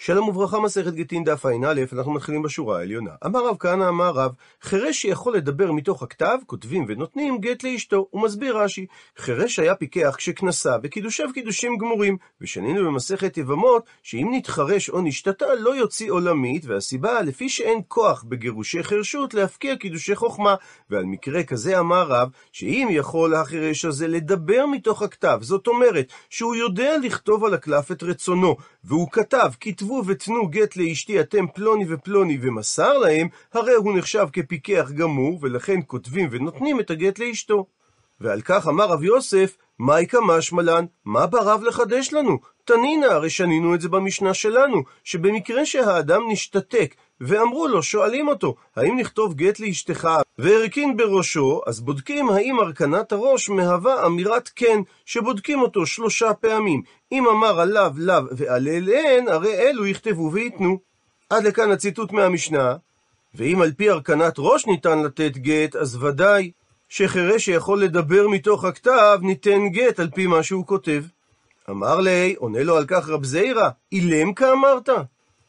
שלום וברכה, מסכת גיטין דף ע"א, אנחנו מתחילים בשורה העליונה. אמר רב כהנא, אמר רב, חירש שיכול לדבר מתוך הכתב, כותבים ונותנים גט לאשתו. הוא מסביר רש"י, חירש היה פיקח כשכנסה, וקידושיו קידושים גמורים. ושנינו במסכת יבמות, שאם נתחרש או נשתתה, לא יוציא עולמית, והסיבה, לפי שאין כוח בגירושי חרשות, להפקיע קידושי חוכמה. ועל מקרה כזה אמר רב, שאם יכול החירש הזה לדבר מתוך הכתב, זאת אומרת, שהוא יודע לכתוב על הקלף את רצונו, והוא כתב, כתבו ותנו גט לאשתי אתם פלוני ופלוני ומסר להם, הרי הוא נחשב כפיקח גמור, ולכן כותבים ונותנים את הגט לאשתו. ועל כך אמר רב יוסף, מייקה משמלן, מה בא רב לחדש לנו? תנינא, הרי שנינו את זה במשנה שלנו, שבמקרה שהאדם נשתתק, ואמרו לו, שואלים אותו, האם נכתוב גט לאשתך והרכין בראשו, אז בודקים האם הרכנת הראש מהווה אמירת כן, שבודקים אותו שלושה פעמים. אם אמר עליו לאו ועל אליהן, הרי אלו יכתבו וייתנו. עד לכאן הציטוט מהמשנה, ואם על פי הרכנת ראש ניתן לתת גט, אז ודאי שחירש שיכול לדבר מתוך הכתב, ניתן גט על פי מה שהוא כותב. אמר לי, עונה לו על כך רב זיירא, אילם כאמרת?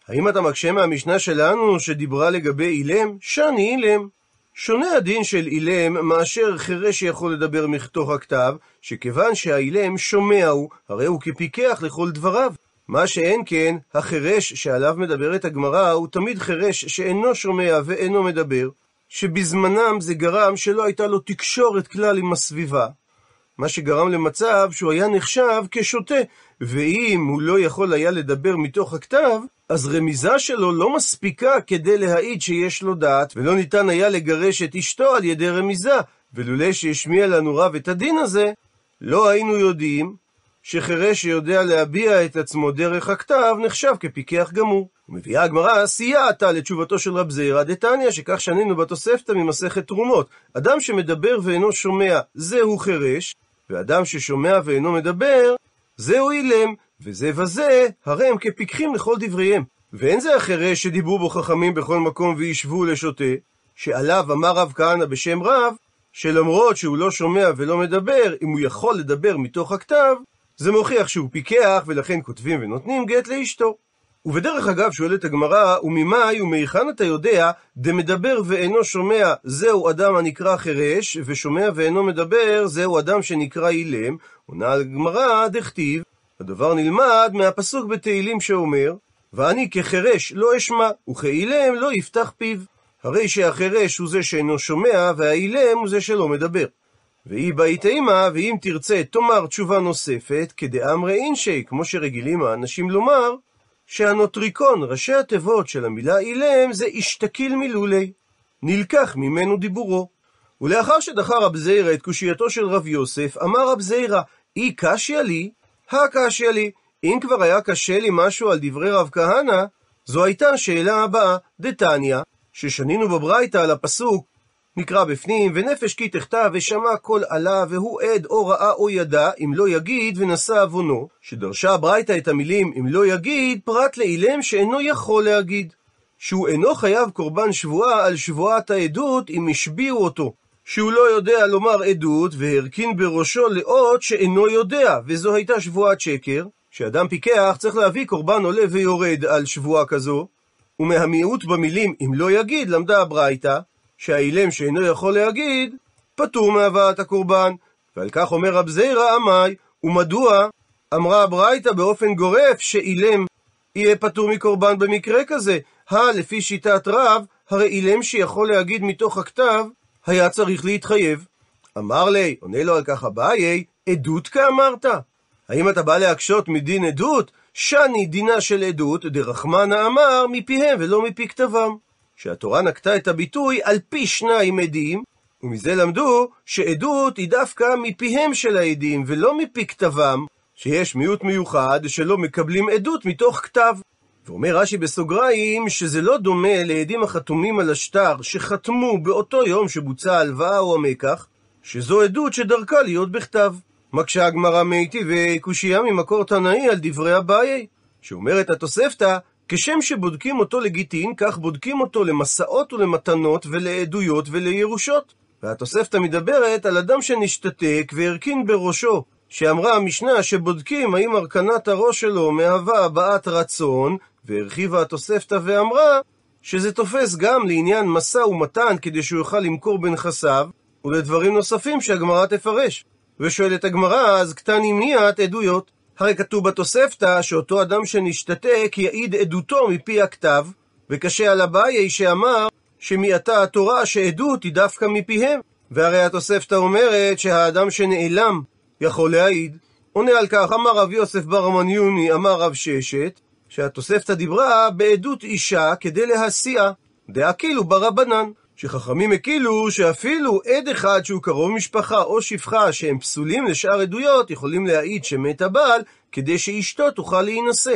האם אתה מקשה מהמשנה שלנו שדיברה לגבי אילם? שאני אילם. שונה הדין של אילם מאשר חירש שיכול לדבר מתוך הכתב, שכיוון שהאילם שומע הוא, הרי הוא כפיקח לכל דבריו. מה שאין כן, החירש שעליו מדברת הגמרא הוא תמיד חירש שאינו שומע ואינו מדבר, שבזמנם זה גרם שלא הייתה לו תקשורת כלל עם הסביבה, מה שגרם למצב שהוא היה נחשב כשוטה, ואם הוא לא יכול היה לדבר מתוך הכתב, אז רמיזה שלו לא מספיקה כדי להעיד שיש לו דעת, ולא ניתן היה לגרש את אשתו על ידי רמיזה, ולולא שהשמיע לנו רב את הדין הזה, לא היינו יודעים שחירש שיודע להביע את עצמו דרך הכתב נחשב כפיקח גמור. ומביאה הגמרא סייעתא לתשובתו של רב זירא דתניא, שכך שנינו בתוספתא ממסכת תרומות. אדם שמדבר ואינו שומע, זהו חירש, ואדם ששומע ואינו מדבר, זהו אילם, וזה וזה, הרי הם כפיקחים לכל דבריהם. ואין זה החירש שדיברו בו חכמים בכל מקום וישבו לשוטה, שעליו אמר רב כהנא בשם רב, שלמרות שהוא לא שומע ולא מדבר, אם הוא יכול לדבר מתוך הכתב, זה מוכיח שהוא פיקח, ולכן כותבים ונותנים גט לאשתו. ובדרך אגב שואלת הגמרא, וממאי ומהיכן אתה יודע, דמדבר ואינו שומע, זהו אדם הנקרא חירש, ושומע ואינו מדבר, זהו אדם שנקרא אילם, עונה הגמרא, דכתיב, הדבר נלמד מהפסוק בתהילים שאומר, ואני כחירש לא אשמע, וכאילם לא יפתח פיו. הרי שהחירש הוא זה שאינו שומע, והאילם הוא זה שלא מדבר. והיא באית אימה, ואם תרצה תאמר תשובה נוספת, כדאמרי אינשי, כמו שרגילים האנשים לומר, שהנוטריקון, ראשי התיבות של המילה אילם, זה אשתקיל מילולי. נלקח ממנו דיבורו. ולאחר שדחה רב זיירא את קושייתו של רב יוסף, אמר רב זיירא, אי קשיא לי, הקשיא לי. אם כבר היה קשה לי משהו על דברי רב כהנא, זו הייתה השאלה הבאה, דתניא, ששנינו בברייתא על הפסוק, נקרא בפנים, ונפש כי תכתב, ושמע קול עלה, והוא עד או ראה או ידע, אם לא יגיד ונשא עוונו, שדרשה הברייתא את המילים אם לא יגיד, פרט לאילם שאינו יכול להגיד. שהוא אינו חייב קורבן שבועה על שבועת העדות אם השביעו אותו. שהוא לא יודע לומר עדות, והרכין בראשו לאות שאינו יודע, וזו הייתה שבועת שקר, שאדם פיקח צריך להביא קורבן עולה ויורד על שבועה כזו, ומהמיעוט במילים אם לא יגיד למדה הברייתא, שהאילם שאינו יכול להגיד, פטור מהבאת הקורבן. ועל כך אומר רב זיירא עמי, ומדוע אמרה הברייתא באופן גורף שאילם יהיה פטור מקורבן במקרה כזה? הא, לפי שיטת רב, הרי אילם שיכול להגיד מתוך הכתב, היה צריך להתחייב. אמר לי, עונה לו על כך אביי, עדות כאמרת? האם אתה בא להקשות מדין עדות? שני דינה של עדות, דרחמנה אמר, מפיהם ולא מפי כתבם. שהתורה נקטה את הביטוי על פי שניים עדים, ומזה למדו שעדות היא דווקא מפיהם של העדים, ולא מפי כתבם, שיש מיעוט מיוחד שלא מקבלים עדות מתוך כתב. ואומר רש"י בסוגריים שזה לא דומה לעדים החתומים על השטר שחתמו באותו יום שבוצע ההלוואה או המקח, שזו עדות שדרכה להיות בכתב. מקשה הגמרא מיטיבי קושייה ממקור תנאי על דברי אביי, שאומרת התוספתא כשם שבודקים אותו לגיטין, כך בודקים אותו למסעות ולמתנות ולעדויות ולירושות. והתוספתא מדברת על אדם שנשתתק והרכין בראשו שאמרה המשנה שבודקים האם הרכנת הראש שלו מהווה הבעת רצון, והרחיבה התוספתא ואמרה שזה תופס גם לעניין משא ומתן כדי שהוא יוכל למכור בנכסיו, ולדברים נוספים שהגמרא תפרש. ושואלת הגמרא, אז קטני מיית עדויות. הרי כתוב בתוספתא שאותו אדם שנשתתק יעיד עדותו מפי הכתב, וקשה על אביי שאמר שמעתה התורה שעדות היא דווקא מפיהם. והרי התוספתא אומרת שהאדם שנעלם יכול להעיד. עונה על כך, אמר רב יוסף בר המניוני, אמר רב ששת, שהתוספתא דיברה בעדות אישה כדי להסיעה. דאקילו ברבנן. שחכמים הקילו שאפילו עד אחד שהוא קרוב משפחה או שפחה שהם פסולים לשאר עדויות יכולים להעיד שמת הבעל כדי שאשתו תוכל להינשא.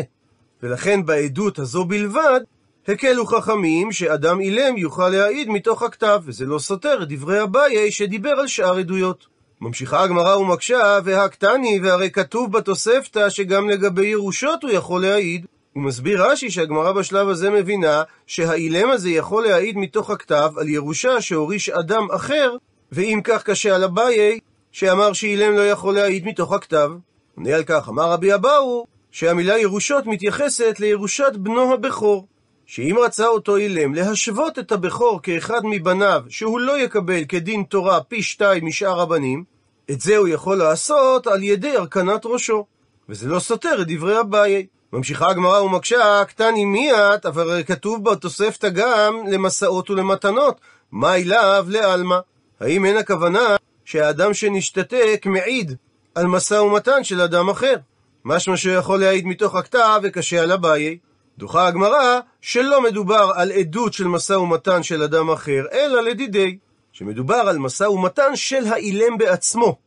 ולכן בעדות הזו בלבד הקלו חכמים שאדם אילם יוכל להעיד מתוך הכתב, וזה לא סותר את דברי אביי שדיבר על שאר עדויות. ממשיכה הגמרא ומקשה, והקטני, והרי כתוב בתוספתא שגם לגבי ירושות הוא יכול להעיד. הוא מסביר רש"י שהגמרא בשלב הזה מבינה שהאילם הזה יכול להעיד מתוך הכתב על ירושה שהוריש אדם אחר, ואם כך קשה על אביי, שאמר שאילם לא יכול להעיד מתוך הכתב. עונה על כך, אמר רבי אבאו, שהמילה ירושות מתייחסת לירושת בנו הבכור. שאם רצה אותו אילם להשוות את הבכור כאחד מבניו, שהוא לא יקבל כדין תורה פי שתיים משאר הבנים, את זה הוא יכול לעשות על ידי הרכנת ראשו. וזה לא סותר את דברי אביי. ממשיכה הגמרא ומקשה, קטני מיית, אבל כתוב בתוספתא גם למסעות ולמתנות. מה אליו לעלמא? האם אין הכוונה שהאדם שנשתתק מעיד על משא ומתן של אדם אחר? משמע שהוא יכול להעיד מתוך הכתב וקשה על אביי. דוחה הגמרא שלא מדובר על עדות של משא ומתן של אדם אחר, אלא לדידי, שמדובר על משא ומתן של האילם בעצמו,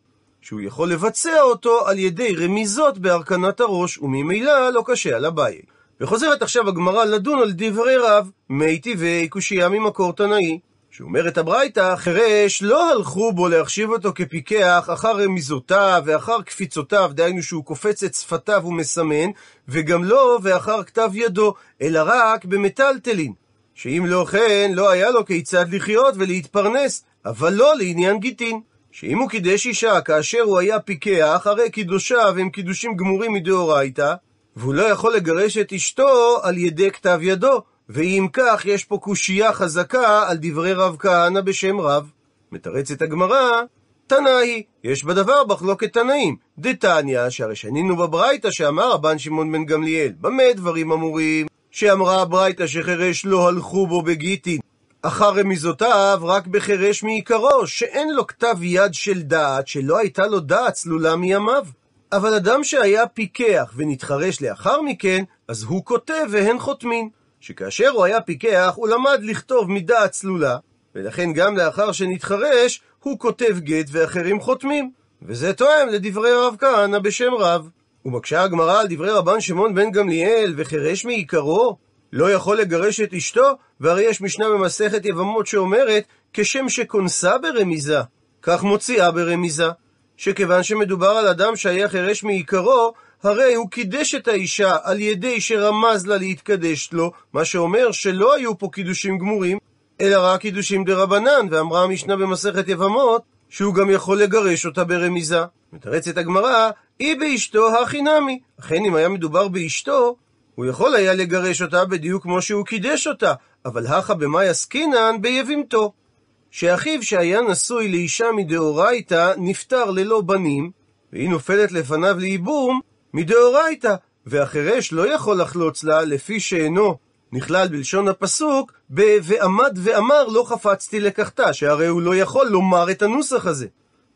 שהוא יכול לבצע אותו על ידי רמיזות בהרכנת הראש, וממילא לא קשה על אביי. וחוזרת עכשיו הגמרא לדון על דברי רב, מי טבעי קושייה ממקור תנאי. שאומרת הברייתא, חירש לא הלכו בו להחשיב אותו כפיקח אחר רמיזותיו ואחר קפיצותיו, דהיינו שהוא קופץ את שפתיו ומסמן, וגם לא ואחר כתב ידו, אלא רק במטלטלין. שאם לא כן, לא היה לו כיצד לחיות ולהתפרנס, אבל לא לעניין גיטין. שאם הוא קידש אישה כאשר הוא היה פיקח, הרי קידושיו הם קידושים גמורים מדאורייתא, והוא לא יכול לגרש את אשתו על ידי כתב ידו, ואם כך, יש פה קושייה חזקה על דברי רב כהנא בשם רב. מתרצת הגמרא, תנאי, יש בדבר מחלוקת תנאים. דתניא, שהרי שנינו בברייתא שאמר רבן שמעון בן גמליאל, במה דברים אמורים? שאמרה הברייתא שחירש לא הלכו בו בגיטין, אחר רמיזותיו רק בחירש מעיקרו, שאין לו כתב יד של דעת, שלא הייתה לו דעת צלולה מימיו. אבל אדם שהיה פיקח ונתחרש לאחר מכן, אז הוא כותב והן חותמין. שכאשר הוא היה פיקח, הוא למד לכתוב מדעת צלולה, ולכן גם לאחר שנתחרש, הוא כותב גט ואחרים חותמים. וזה תואם לדברי הרב כהנא בשם רב. ומקשה הגמרא על דברי רבן שמעון בן גמליאל, וחירש מעיקרו, לא יכול לגרש את אשתו, והרי יש משנה במסכת יבמות שאומרת, כשם שכונסה ברמיזה, כך מוציאה ברמיזה. שכיוון שמדובר על אדם שהיה חירש מעיקרו, הרי הוא קידש את האישה על ידי שרמז לה להתקדש לו, מה שאומר שלא היו פה קידושים גמורים, אלא רק קידושים דה רבנן, ואמרה המשנה במסכת יבמות, שהוא גם יכול לגרש אותה ברמיזה. מתרצת הגמרא, אי באשתו הכי נמי. אכן אם היה מדובר באשתו, הוא יכול היה לגרש אותה בדיוק כמו שהוא קידש אותה, אבל הכא במאי עסקינן ביבימתו. שאחיו שהיה נשוי לאישה מדאורייתא נפטר ללא בנים, והיא נופלת לפניו לייבום, מדאורייתא, והחירש לא יכול לחלוץ לה לפי שאינו נכלל בלשון הפסוק ב- ועמד ואמר לא חפצתי לקחתה, שהרי הוא לא יכול לומר את הנוסח הזה.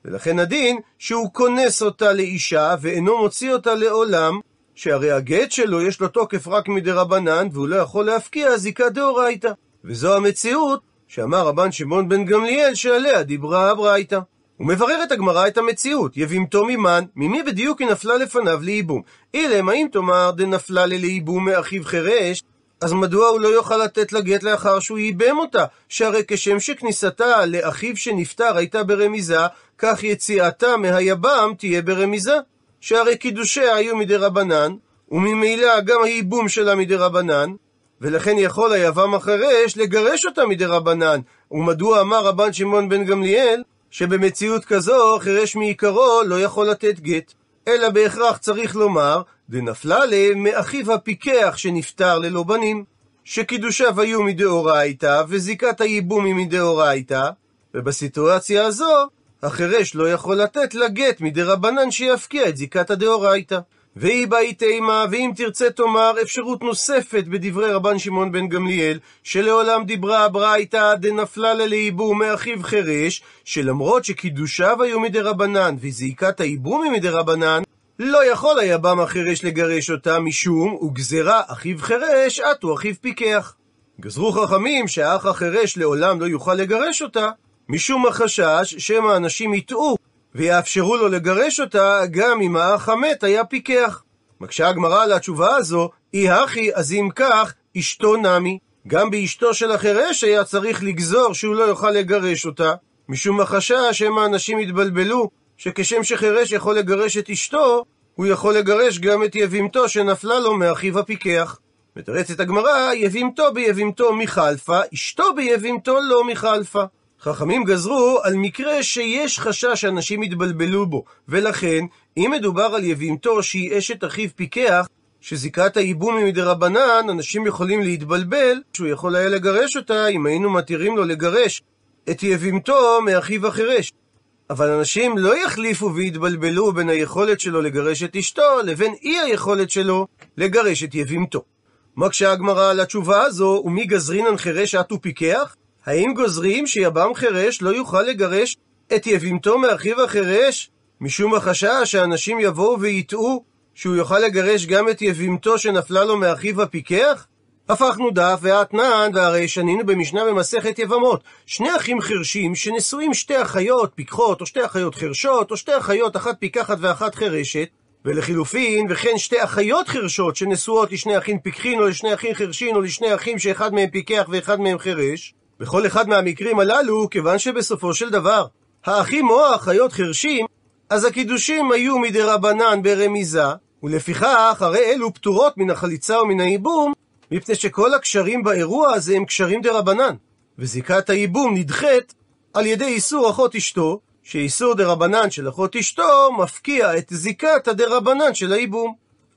ולכן הדין שהוא כונס אותה לאישה ואינו מוציא אותה לעולם, שהרי הגט שלו יש לו תוקף רק מדי רבנן והוא לא יכול להפקיע זיקה דאורייתא. וזו המציאות שאמר רבן שמעון בן גמליאל שעליה דיברה הברייתא. ומבררת הגמרא את המציאות, יבימתו ממן, ממי בדיוק היא נפלה לפניו לייבום. אילם, האם תאמר דנפלה ללייבום מאחיו חירש, אז מדוע הוא לא יוכל לתת לה גט לאחר שהוא ייבם אותה? שהרי כשם שכניסתה לאחיו שנפטר הייתה ברמיזה, כך יציאתה מהיבם תהיה ברמיזה. שהרי קידושיה היו מדי רבנן, וממילא גם הייבום שלה מדי רבנן, ולכן יכול היבם החירש לגרש אותה מדי רבנן. ומדוע אמר רבן שמעון בן גמליאל, שבמציאות כזו חירש מעיקרו לא יכול לתת גט. אלא בהכרח צריך לומר, דנפלה לה מאחיו הפיקח שנפטר ללא בנים, שקידושיו היו מדאורייתא, וזיקת הייבום היא מדאורייתא, ובסיטואציה הזו, החירש לא יכול לתת לה גט מדרבנן שיפקיע את זיקת הדאורייתא. והיא באי תימה, ואם תרצה תאמר אפשרות נוספת בדברי רבן שמעון בן גמליאל, שלעולם דיברה הברייתא דנפלה לה לייבום מאחיו חירש, שלמרות שקידושיו היו מדרבנן וזיקת הייבום היא מדרבנן, לא יכול היה בם החירש לגרש אותה משום וגזרה אחיו חירש, עטו אחיו פיקח. גזרו חכמים שהאח החירש לעולם לא יוכל לגרש אותה, משום החשש שמא אנשים יטעו ויאפשרו לו לגרש אותה גם אם האח המת היה פיקח. מקשה הגמרא על התשובה הזו, אי הכי, אז אם כך, אשתו נמי. גם באשתו של החירש היה צריך לגזור שהוא לא יוכל לגרש אותה, משום החשש שמא אנשים יתבלבלו, שכשם שחירש יכול לגרש את אשתו, הוא יכול לגרש גם את יבימתו שנפלה לו מאחיו הפיקח. מתרצת הגמרא, יבימתו ביבימתו מחלפה, אשתו ביבימתו לא מחלפה. חכמים גזרו על מקרה שיש חשש שאנשים יתבלבלו בו, ולכן, אם מדובר על יבימתו שהיא אשת אחיו פיקח, שזיקת הייבום היא מדרבנן, אנשים יכולים להתבלבל שהוא יכול היה לגרש אותה אם היינו מתירים לו לגרש את יבימתו מאחיו החירש. אבל אנשים לא יחליפו ויתבלבלו בין היכולת שלו לגרש את אשתו לבין אי היכולת שלו לגרש את יבימתו. מקשה הגמרא על התשובה הזו, ומי גזרינן חירש עטו פיקח? האם גוזרים שיבם חירש לא יוכל לגרש את יבימתו מאחיו החירש? משום החשש שאנשים יבואו ויטעו שהוא יוכל לגרש גם את יבימתו שנפלה לו מאחיו הפיקח? הפכנו דף ואתנן, והרי שנינו במשנה במסכת יבמות. שני אחים חרשים שנשואים שתי אחיות פיקחות, או שתי אחיות חרשות, או שתי אחיות אחת פיקחת ואחת חרשת, ולחילופין, וכן שתי אחיות חרשות שנשואות לשני אחים פיקחין, או לשני אחים חרשין, או לשני אחים שאחד מהם פיקח ואחד מהם חרש. בכל אחד מהמקרים הללו, כיוון שבסופו של דבר, האחים או האחיות חרשים, אז הקידושים היו מדי רבנן ברמיזה, ולפיכך הרי אלו פטורות מן החליצה ומן הייבום, מפני שכל הקשרים באירוע הזה הם קשרים דה רבנן, וזיקת הייבום נדחית על ידי איסור אחות אשתו, שאיסור דה רבנן של אחות אשתו מפקיע את זיקת הדה רבנן של הייבום.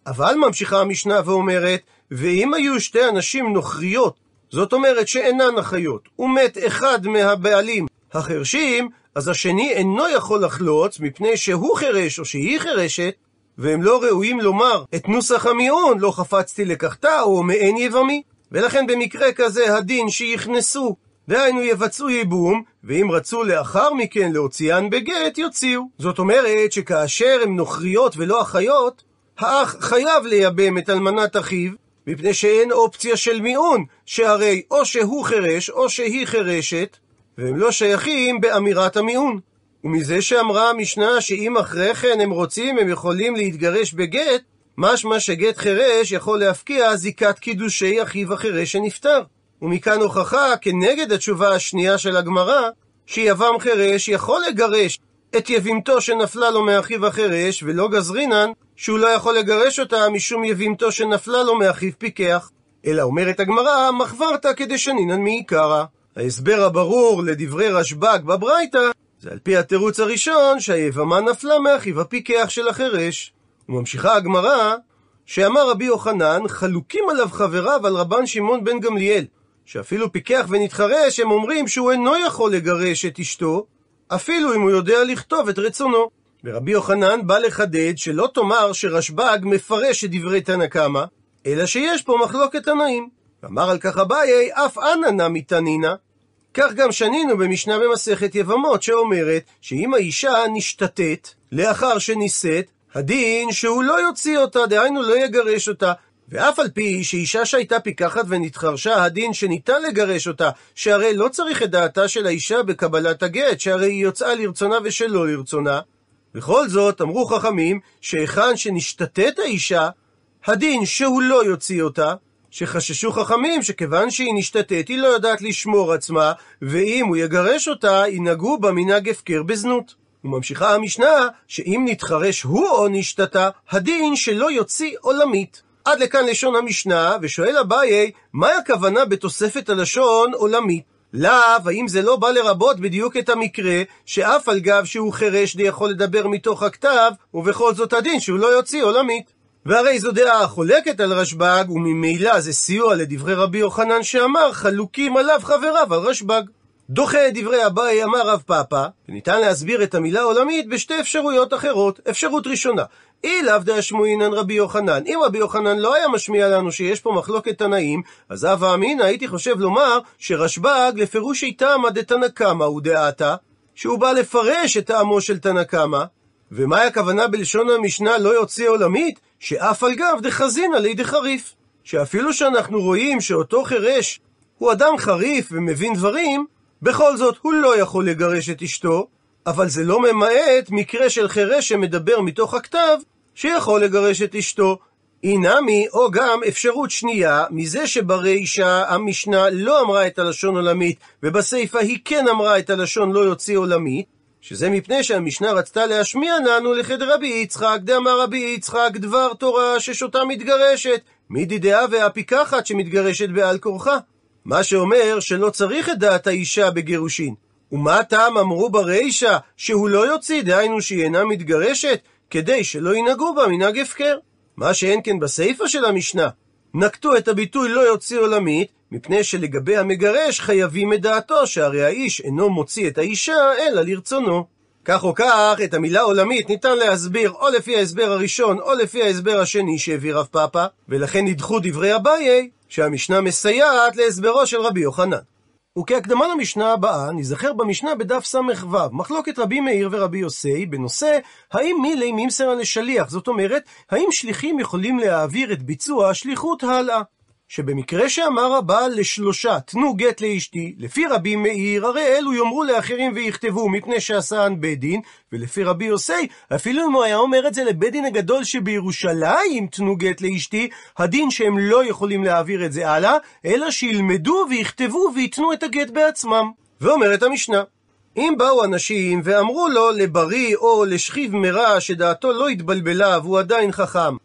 אבל ממשיכה המשנה ואומרת, ואם היו שתי אנשים נוכריות, זאת אומרת שאינן אחיות, ומת אחד מהבעלים החרשים, אז השני אינו יכול לחלוץ מפני שהוא חירש או שהיא חירשת, והם לא ראויים לומר את נוסח המיעון, לא חפצתי לקחתה, או מעין יבמי. ולכן במקרה כזה הדין שיכנסו, דהיינו יבצעו ייבום, ואם רצו לאחר מכן להוציאן בגט, יוציאו. זאת אומרת שכאשר הן נוכריות ולא אחיות, האח חייב לייבם את אלמנת אחיו, מפני שאין אופציה של מיעון, שהרי או שהוא חירש או שהיא חירשת, והם לא שייכים באמירת המיעון. ומזה שאמרה המשנה שאם אחרי כן הם רוצים, הם יכולים להתגרש בגט, משמע שגט חירש יכול להפקיע זיקת קידושי אחיו החירש שנפטר. ומכאן הוכחה כנגד התשובה השנייה של הגמרא, שיבם חירש יכול לגרש את יבימתו שנפלה לו מאחיו החירש, ולא גזרינן, שהוא לא יכול לגרש אותה משום יבימתו שנפלה לו מאחיו פיקח. אלא אומרת הגמרא, מחברתא כדשנינן מעיקרא. ההסבר הברור לדברי רשב"ג בברייתא זה על פי התירוץ הראשון שהיבמה נפלה מאחיו הפיקח של החירש. וממשיכה הגמרא שאמר רבי יוחנן חלוקים עליו חבריו על רבן שמעון בן גמליאל שאפילו פיקח ונתחרש הם אומרים שהוא אינו יכול לגרש את אשתו אפילו אם הוא יודע לכתוב את רצונו. ורבי יוחנן בא לחדד שלא תאמר שרשב"ג מפרש את דברי תנא קמא אלא שיש פה מחלוקת תנאים. ואמר על כך אביי אף אנא נמי תנינא כך גם שנינו במשנה במסכת יבמות שאומרת שאם האישה נשתתת לאחר שנישאת, הדין שהוא לא יוציא אותה, דהיינו לא יגרש אותה. ואף על פי שאישה שהייתה פיקחת ונתחרשה, הדין שניתן לגרש אותה, שהרי לא צריך את דעתה של האישה בקבלת הגט, שהרי היא יוצאה לרצונה ושלא לרצונה. בכל זאת, אמרו חכמים, שהיכן שנשתתת האישה, הדין שהוא לא יוציא אותה, שחששו חכמים שכיוון שהיא נשתתת היא לא יודעת לשמור עצמה, ואם הוא יגרש אותה, ינהגו בה מנהג הפקר בזנות. וממשיכה המשנה, שאם נתחרש הוא או נשתתה, הדין שלא יוציא עולמית. עד לכאן לשון המשנה, ושואל אביי, מהי הכוונה בתוספת הלשון עולמית? לאו, האם זה לא בא לרבות בדיוק את המקרה, שאף על גב שהוא חירש די יכול לדבר מתוך הכתב, ובכל זאת הדין שהוא לא יוציא עולמית. והרי זו דעה החולקת על רשב"ג, וממילא זה סיוע לדברי רבי יוחנן שאמר, חלוקים עליו חבריו על רשב"ג. דוחה את דברי אביי אמר רב פאפא, וניתן להסביר את המילה עולמית בשתי אפשרויות אחרות. אפשרות ראשונה, אי לאו דאשמועינן רבי יוחנן. אם רבי יוחנן לא היה משמיע לנו שיש פה מחלוקת תנאים, אז הווה אמינא הייתי חושב לומר שרשב"ג לפירוש איתמא דתנא קמא הוא דעתה, שהוא בא לפרש את טעמו של תנא קמא. ומהי הכוונה בלשון המשנה לא יוציא עולמית? שאף על גב דחזינא ליה דחריף. שאפילו שאנחנו רואים שאותו חירש הוא אדם חריף ומבין דברים, בכל זאת הוא לא יכול לגרש את אשתו, אבל זה לא ממעט מקרה של חירש שמדבר מתוך הכתב, שיכול לגרש את אשתו. אינמי, או גם אפשרות שנייה, מזה שברישה המשנה לא אמרה את הלשון עולמית, ובסיפא היא כן אמרה את הלשון לא יוציא עולמית, שזה מפני שהמשנה רצתה להשמיע לנו לחדר רבי יצחק, דאמר רבי יצחק, דבר תורה ששותה מתגרשת, מידי דעה והפיקחת שמתגרשת בעל כורחה. מה שאומר שלא צריך את דעת האישה בגירושין. ומה הטעם אמרו ברישא שהוא לא יוציא, דהיינו שהיא אינה מתגרשת, כדי שלא ינהגו בה מנהג הפקר. מה שאין כן בסיפא של המשנה. נקטו את הביטוי לא יוציא עולמית, מפני שלגבי המגרש חייבים את דעתו, שהרי האיש אינו מוציא את האישה, אלא לרצונו. כך או כך, את המילה עולמית ניתן להסביר או לפי ההסבר הראשון או לפי ההסבר השני שהביא רב פאפא, ולכן נדחו דברי אביי, שהמשנה מסייעת להסברו של רבי יוחנן. וכהקדמה למשנה הבאה, נזכר במשנה בדף ס"ו, מחלוקת רבי מאיר ורבי יוסי, בנושא האם מילי מימסרה לשליח, זאת אומרת, האם שליחים יכולים להעביר את ביצוע השליחות הלאה. שבמקרה שאמר הבעל לשלושה, תנו גט לאשתי, לפי רבי מאיר, הרי אלו יאמרו לאחרים ויכתבו, מפני שעשן בית דין, ולפי רבי יוסי, אפילו אם הוא היה אומר את זה לבית דין הגדול שבירושלים, תנו גט לאשתי, הדין שהם לא יכולים להעביר את זה הלאה, אלא שילמדו ויכתבו וייתנו את הגט בעצמם. ואומרת המשנה, אם באו אנשים ואמרו לו לבריא או לשכיב מרע שדעתו לא התבלבלה והוא עדיין חכם,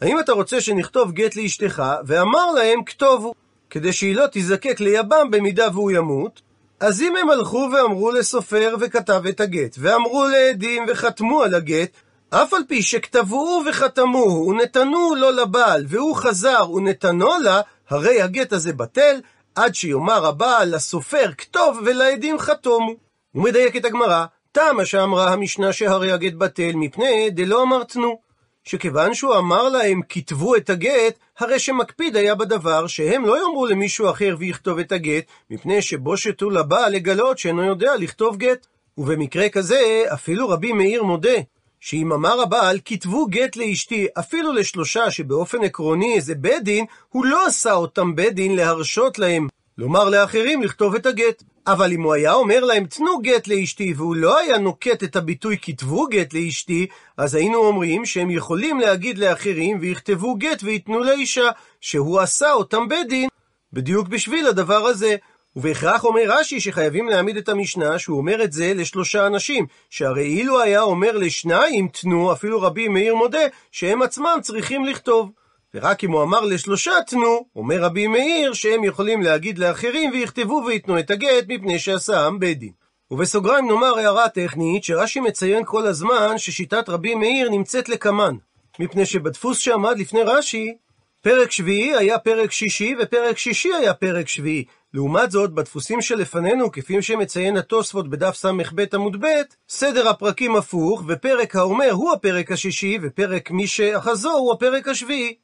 האם אתה רוצה שנכתוב גט לאשתך, ואמר להם כתובו, כדי שהיא לא תזקק ליבם במידה והוא ימות? אז אם הם הלכו ואמרו לסופר וכתב את הגט, ואמרו לעדים וחתמו על הגט, אף על פי שכתבוהו וחתמוהו ונתנו לו לבעל, והוא חזר ונתנו לה, הרי הגט הזה בטל, עד שיאמר הבעל לסופר כתוב ולעדים חתומו. ומדייקת הגמרא, תמה שאמרה המשנה שהרי הגט בטל, מפני דלא אמרתנו. שכיוון שהוא אמר להם כתבו את הגט, הרי שמקפיד היה בדבר שהם לא יאמרו למישהו אחר ויכתוב את הגט, מפני שבו שתו לבעל לגלות שאינו יודע לכתוב גט. ובמקרה כזה, אפילו רבי מאיר מודה, שאם אמר הבעל, כתבו גט לאשתי, אפילו לשלושה שבאופן עקרוני זה בית דין, הוא לא עשה אותם בית דין להרשות להם לומר לאחרים לכתוב את הגט. אבל אם הוא היה אומר להם, תנו גט לאשתי, והוא לא היה נוקט את הביטוי כתבו גט לאשתי, אז היינו אומרים שהם יכולים להגיד לאחרים ויכתבו גט וייתנו לאישה, שהוא עשה אותם בית דין, בדיוק בשביל הדבר הזה. ובהכרח אומר רש"י שחייבים להעמיד את המשנה שהוא אומר את זה לשלושה אנשים, שהרי אילו היה אומר לשניים תנו, אפילו רבי מאיר מודה, שהם עצמם צריכים לכתוב. ורק אם הוא אמר לשלושה תנו, אומר רבי מאיר שהם יכולים להגיד לאחרים ויכתבו וייתנו את הגט מפני שעשם בית דין. ובסוגריים נאמר הערה טכנית שרש"י מציין כל הזמן ששיטת רבי מאיר נמצאת לקמן. מפני שבדפוס שעמד לפני רש"י, פרק שביעי היה פרק שישי ופרק שישי היה פרק שביעי. לעומת זאת, בדפוסים שלפנינו, כפי שמציין התוספות בדף ס"ב עמוד ב', סדר הפרקים הפוך, ופרק האומר הוא הפרק השישי, ופרק מי שאחזו הוא הפרק השביעי.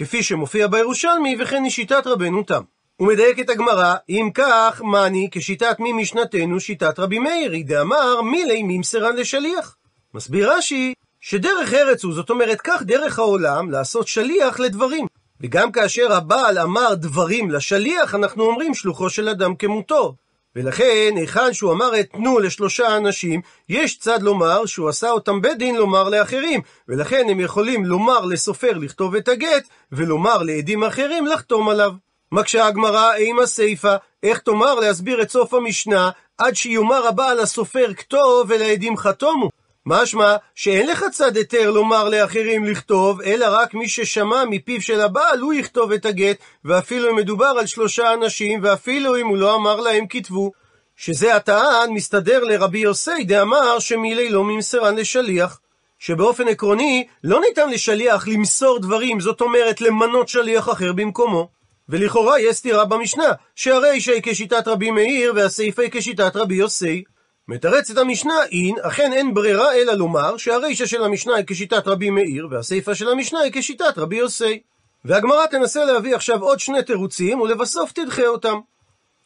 כפי שמופיע בירושלמי, וכן היא שיטת רבנו תם. ומדייקת הגמרא, אם כך, מאני כשיטת מי משנתנו שיטת רבי מאיר, היא דאמר מילי מימסרן לשליח. מסביר רש"י, שדרך ארץ הוא, זאת אומרת, כך דרך העולם, לעשות שליח לדברים. וגם כאשר הבעל אמר דברים לשליח, אנחנו אומרים שלוחו של אדם כמותו. ולכן, היכן שהוא אמר את תנו לשלושה אנשים, יש צד לומר שהוא עשה אותם בית דין לומר לאחרים, ולכן הם יכולים לומר לסופר לכתוב את הגט, ולומר לעדים אחרים לחתום עליו. מקשה הגמרא עם הסיפא, איך תאמר להסביר את סוף המשנה, עד שיאמר הבעל הסופר כתוב ולעדים חתומו. משמע שאין לך צד היתר לומר לאחרים לכתוב, אלא רק מי ששמע מפיו של הבעל הוא יכתוב את הגט, ואפילו אם מדובר על שלושה אנשים, ואפילו אם הוא לא אמר להם כתבו. שזה הטען מסתדר לרבי יוסי דאמר שמילי לא ממסרן לשליח. שבאופן עקרוני לא ניתן לשליח למסור דברים, זאת אומרת למנות שליח אחר במקומו. ולכאורה יש סתירה במשנה, שהרי שהיא כשיטת רבי מאיר והסיפה היא כשיטת רבי יוסי. מתרצת המשנה אין, אכן אין ברירה אלא לומר שהרישה של המשנה היא כשיטת רבי מאיר והסיפה של המשנה היא כשיטת רבי יוסי. והגמרא תנסה להביא עכשיו עוד שני תירוצים ולבסוף תדחה אותם.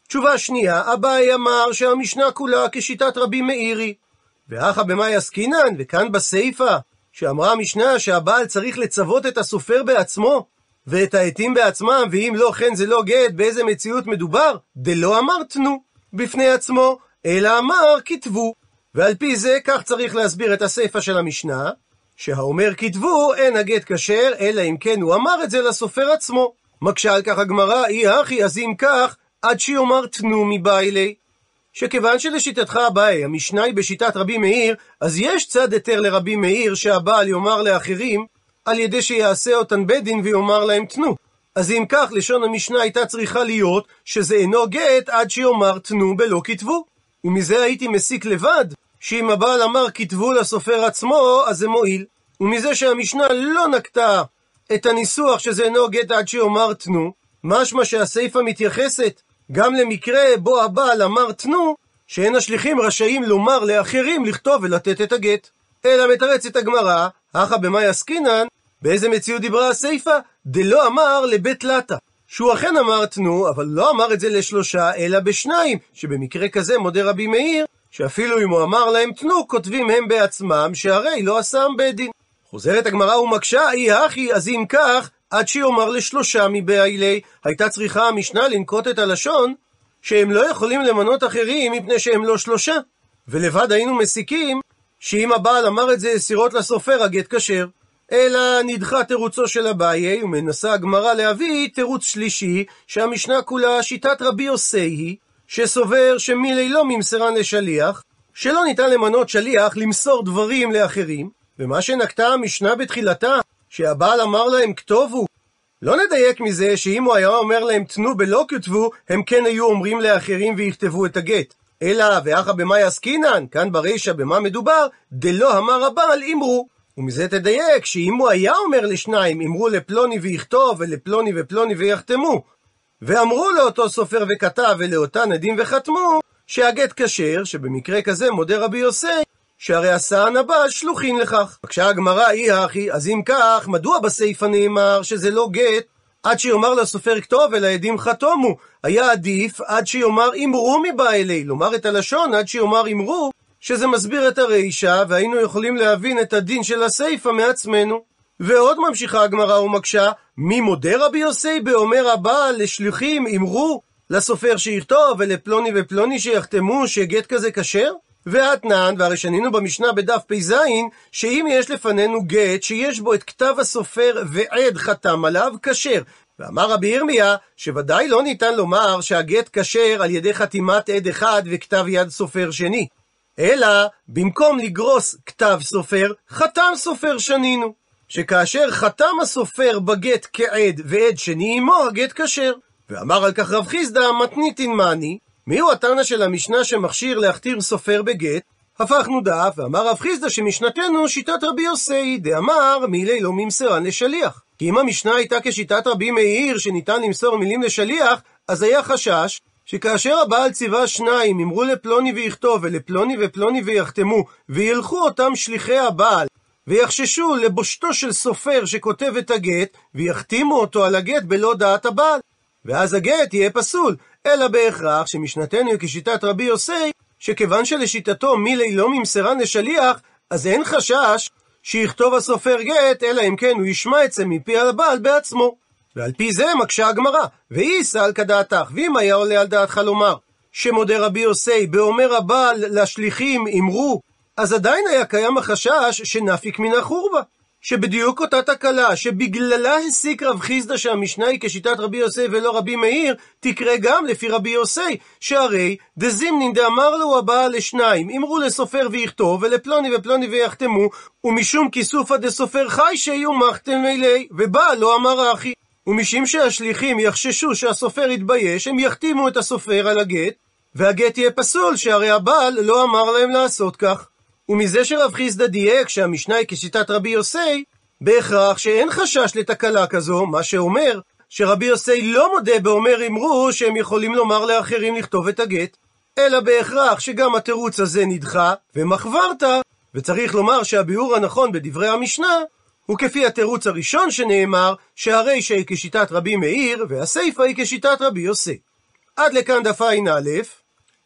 תשובה שנייה, אביי אמר שהמשנה כולה כשיטת רבי מאירי. ואחא במאי עסקינן, וכאן בסיפא, שאמרה המשנה שהבעל צריך לצוות את הסופר בעצמו, ואת העטים בעצמם, ואם לא כן זה לא גט, באיזה מציאות מדובר? דלא אמר תנו בפני עצמו, אלא אמר כתבו. ועל פי זה, כך צריך להסביר את הסיפא של המשנה, שהאומר כתבו, אין הגט כשר, אלא אם כן הוא אמר את זה לסופר עצמו. מקשה על כך הגמרא, אי הכי, אז אם כך, עד שיאמר תנו מבעילי. שכיוון שלשיטתך אביי, המשנה היא בשיטת רבי מאיר, אז יש צד היתר לרבי מאיר שהבעל יאמר לאחרים, על ידי שיעשה אותן בית דין ויאמר להם תנו. אז אם כך, לשון המשנה הייתה צריכה להיות, שזה אינו גט עד שיאמר תנו בלא כתבו. ומזה הייתי מסיק לבד, שאם הבעל אמר כתבו לסופר עצמו, אז זה מועיל. ומזה שהמשנה לא נקטה את הניסוח שזה אינו גט עד שיאמר תנו, משמע שהסיפא מתייחסת גם למקרה בו הבעל אמר תנו, שאין השליחים רשאים לומר לאחרים לכתוב ולתת את הגט. אלא מתרצת הגמרא, הכא במאי עסקינן, באיזה מציאות דיברה הסיפא? דלא אמר לבית לטה. שהוא אכן אמר תנו, אבל לא אמר את זה לשלושה, אלא בשניים, שבמקרה כזה מודה רבי מאיר, שאפילו אם הוא אמר להם תנו, כותבים הם בעצמם, שהרי לא עשם בית דין. חוזרת הגמרא ומקשה, אי הכי, אז אם כך, עד שיאמר לשלושה מבעילי, הייתה צריכה המשנה לנקוט את הלשון, שהם לא יכולים למנות אחרים מפני שהם לא שלושה. ולבד היינו מסיקים, שאם הבעל אמר את זה יסירות לסופר, הגט כשר. אלא נדחה תירוצו של אביי, ומנסה הגמרא להביא תירוץ שלישי, שהמשנה כולה שיטת רבי יוסי היא, שסובר שמילי לא ממסרן לשליח, שלא ניתן למנות שליח למסור דברים לאחרים, ומה שנקטה המשנה בתחילתה, שהבעל אמר להם כתובו, לא נדייק מזה שאם הוא היה אומר להם תנו בלא כתבו, הם כן היו אומרים לאחרים ויכתבו את הגט. אלא ואחא במאי עסקינן, כאן ברישא במה מדובר, דלא אמר הבעל אמרו. ומזה תדייק שאם הוא היה אומר לשניים, אמרו לפלוני ויכתוב, ולפלוני ופלוני ויחתמו, ואמרו לאותו סופר וכתב, ולאותן עדים וחתמו, שהגט כשר, שבמקרה כזה מודה רבי יוסי, שהרי עשה הנבא שלוחין לכך. בבקשה הגמרא אי הכי, אז אם כך, מדוע בסיפא נאמר שזה לא גט עד שיאמר לסופר כתוב ולעדים חתומו? היה עדיף עד שיאמר אמרו מבא אלי, לומר את הלשון עד שיאמר אמרו, שזה מסביר את הרישא, והיינו יכולים להבין את הדין של הסיפא מעצמנו. ועוד ממשיכה הגמרא ומקשה, מי מודה רבי יוסי באומר הבעל לשליחים אמרו לסופר שיכתוב ולפלוני ופלוני שיחתמו שגט כזה כשר? ואתנן, והרי שנינו במשנה בדף פ"ז, שאם יש לפנינו גט שיש בו את כתב הסופר ועד חתם עליו, כשר. ואמר רבי ירמיה, שוודאי לא ניתן לומר שהגט כשר על ידי חתימת עד אחד וכתב יד סופר שני. אלא, במקום לגרוס כתב סופר, חתם סופר שנינו. שכאשר חתם הסופר בגט כעד ועד שני עמו, הגט כשר. ואמר על כך רב חיסדא, מתניתין מאני, מיהו התנא של המשנה שמכשיר להכתיר סופר בגט? הפכנו דף, ואמר רב חיסדא שמשנתנו שיטת רבי יוסי, דאמר מילי לא ממסרן לשליח. כי אם המשנה הייתה כשיטת רבי מאיר שניתן למסור מילים לשליח, אז היה חשש שכאשר הבעל ציווה שניים אמרו לפלוני ויכתוב ולפלוני ופלוני ויחתמו וילכו אותם שליחי הבעל ויחששו לבושתו של סופר שכותב את הגט ויחתימו אותו על הגט בלא דעת הבעל ואז הגט יהיה פסול אלא בהכרח שמשנתנו היא כשיטת רבי יוסי, שכיוון שלשיטתו מילי לא ממסרן לשליח, אז אין חשש שיכתוב הסופר גט, אלא אם כן הוא ישמע את זה מפי הבעל בעצמו. ועל פי זה מקשה הגמרא, ואיסא על כדעתך, ואם היה עולה על דעתך לומר, שמודה רבי יוסי, באומר הבעל לשליחים אמרו, אז עדיין היה קיים החשש שנפיק מן החורבה. שבדיוק אותה תקלה, שבגללה הסיק רב חיסדא שהמשנה היא כשיטת רבי יוסי ולא רבי מאיר, תקרה גם לפי רבי יוסי, שהרי דזימנין דאמר לו הבעל לשניים, אמרו לסופר ויכתוב, ולפלוני ופלוני ויחתמו, ומשום כיסופא דסופר חי שיהיו מחתם אלי, ובא לא אמר אחי. ומשום שהשליחים יחששו שהסופר יתבייש, הם יחתימו את הסופר על הגט, והגט יהיה פסול, שהרי הבעל לא אמר להם לעשות כך. ומזה שרב חיסדא דייק שהמשנה היא כשיטת רבי יוסי, בהכרח שאין חשש לתקלה כזו, מה שאומר שרבי יוסי לא מודה באומר אמרו שהם יכולים לומר לאחרים לכתוב את הגט, אלא בהכרח שגם התירוץ הזה נדחה, ומחברת, וצריך לומר שהביאור הנכון בדברי המשנה, הוא כפי התירוץ הראשון שנאמר, שהרי שהיא כשיטת רבי מאיר, והסיפא היא כשיטת רבי יוסי. עד לכאן דף ע"א.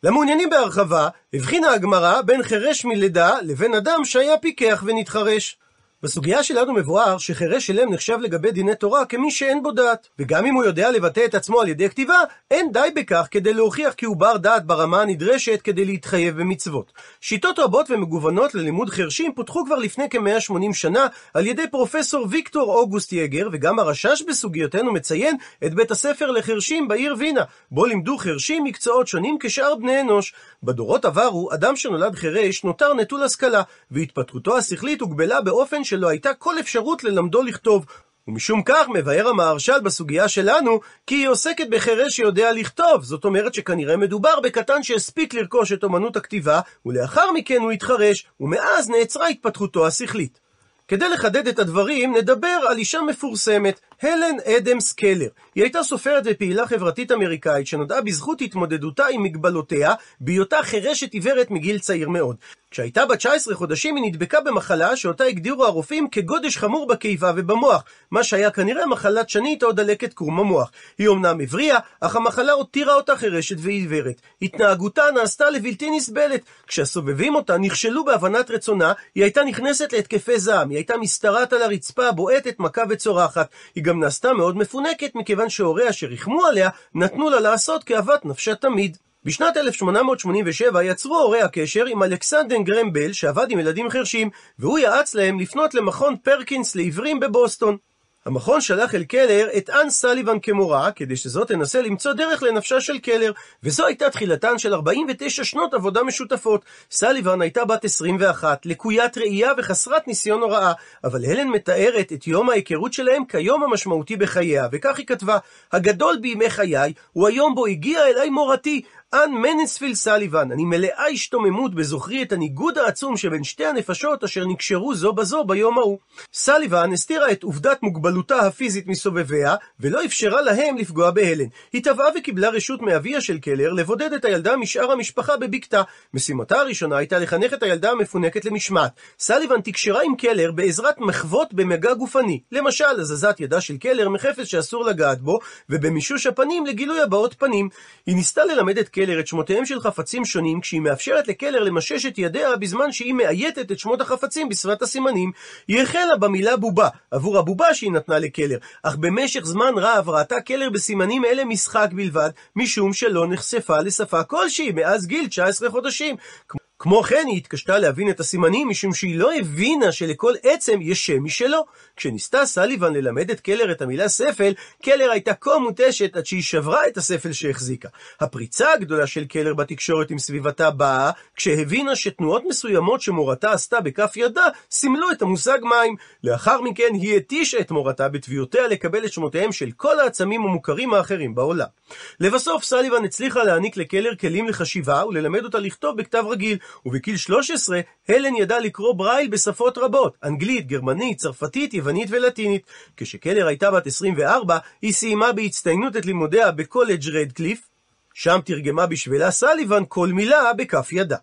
למעוניינים בהרחבה, הבחינה הגמרא בין חירש מלידה לבין אדם שהיה פיקח ונתחרש. בסוגיה שלנו מבואר שחירש שלם נחשב לגבי דיני תורה כמי שאין בו דעת, וגם אם הוא יודע לבטא את עצמו על ידי כתיבה, אין די בכך כדי להוכיח כי הוא בר דעת ברמה הנדרשת כדי להתחייב במצוות. שיטות רבות ומגוונות ללימוד חרשים פותחו כבר לפני כ-180 שנה על ידי פרופסור ויקטור אוגוסט יגר, וגם הרשש בסוגיותינו מציין את בית הספר לחרשים בעיר וינה, בו לימדו חרשים מקצועות שונים כשאר בני אנוש. בדורות עברו, אדם שנולד חירש נותר נטול השכלה, והתפתחותו השכלית הוגבלה באופן שלא הייתה כל אפשרות ללמדו לכתוב. ומשום כך מבאר המהרש"ל בסוגיה שלנו, כי היא עוסקת בחירש שיודע לכתוב, זאת אומרת שכנראה מדובר בקטן שהספיק לרכוש את אומנות הכתיבה, ולאחר מכן הוא התחרש, ומאז נעצרה התפתחותו השכלית. כדי לחדד את הדברים, נדבר על אישה מפורסמת, הלן אדמס קלר. היא הייתה סופרת ופעילה חברתית אמריקאית שנודעה בזכות התמודדותה עם מגבלותיה, בהיותה חירשת עיוורת מגיל צעיר מאוד. כשהייתה בת 19 חודשים היא נדבקה במחלה שאותה הגדירו הרופאים כגודש חמור בקיבה ובמוח, מה שהיה כנראה מחלת שנית או דלקת קרום המוח. היא אומנם הבריאה, אך המחלה הותירה אותה חירשת ועיוורת. התנהגותה נעשתה לבלתי נסבלת. כשהסובבים אותה נכשלו בהבנת רצונה, היא הייתה נכנסת להתקפי זעם, היא הייתה משתרעת על הרצפה, בועטת, מכה וצורחת. היא גם נעשתה מאוד מפונקת, מכיוון שהוריה שריחמו עליה, נתנו לה לעשות כאוות נפשה תמיד. בשנת 1887 יצרו הורי הקשר עם אלכסנדן גרם בל, שעבד עם ילדים חרשים, והוא יעץ להם לפנות למכון פרקינס לעיוורים בבוסטון. המכון שלח אל קלר את אן סליבן כמורה, כדי שזאת תנסה למצוא דרך לנפשה של קלר, וזו הייתה תחילתן של 49 שנות עבודה משותפות. סליבן הייתה בת 21, לקוית ראייה וחסרת ניסיון הוראה, אבל הלן מתארת את יום ההיכרות שלהם כיום המשמעותי בחייה, וכך היא כתבה: הגדול בימי חיי הוא היום בו הגיעה אליי מורתי, אן מנספיל סליבן, אני מלאה השתוממות בזוכרי את הניגוד העצום שבין שתי הנפשות אשר נקשרו זו בזו ביום ההוא. סליבן הסתירה את עובדת מוגבלותה הפיזית מסובביה, ולא אפשרה להם לפגוע בהלן. היא תבעה וקיבלה רשות מאביה של קלר לבודד את הילדה משאר המשפחה בבקתה. משימתה הראשונה הייתה לחנך את הילדה המפונקת למשמעת. סליבן תקשרה עם קלר בעזרת מחוות במגע גופני, למשל הזזת ידה של קלר מחפץ שאסור לגעת בו, ובמישוש הפנים לגילוי הבעות פנים. היא ניסתה ללמד את קלר את שמותיהם של חפצים שונים, כשהיא מאפשרת לקלר למשש את ידיה בזמן שהיא מאייתת את שמות החפצים בשפת הסימנים. היא החלה במילה בובה, עבור הבובה שהיא נתנה לקלר, אך במשך זמן רב ראתה קלר בסימנים אלה משחק בלבד, משום שלא נחשפה לשפה כלשהי מאז גיל 19 חודשים. כמו כן היא התקשתה להבין את הסימנים משום שהיא לא הבינה שלכל עצם יש שם משלו. כשניסתה סליבן ללמד את קלר את המילה ספל, קלר הייתה כה מותשת עד שהיא שברה את הספל שהחזיקה. הפריצה הגדולה של קלר בתקשורת עם סביבתה באה כשהבינה שתנועות מסוימות שמורתה עשתה בכף ידה סימלו את המושג מים. לאחר מכן היא התישה את מורתה בתביעותיה לקבל את שמותיהם של כל העצמים המוכרים האחרים בעולם. לבסוף סליבן הצליחה להעניק לקלר כלים לחשיבה וללמד אותה לכתוב בכתב רגיל, ובגיל 13 הלן ידע לקרוא ברייל בשפות רבות, אנגלית, גרמנית, צרפתית, יוונית ולטינית. כשקלר הייתה בת 24, היא סיימה בהצטיינות את לימודיה בקולג' רדקליף, שם תרגמה בשבילה סליבן כל מילה בכף ידה.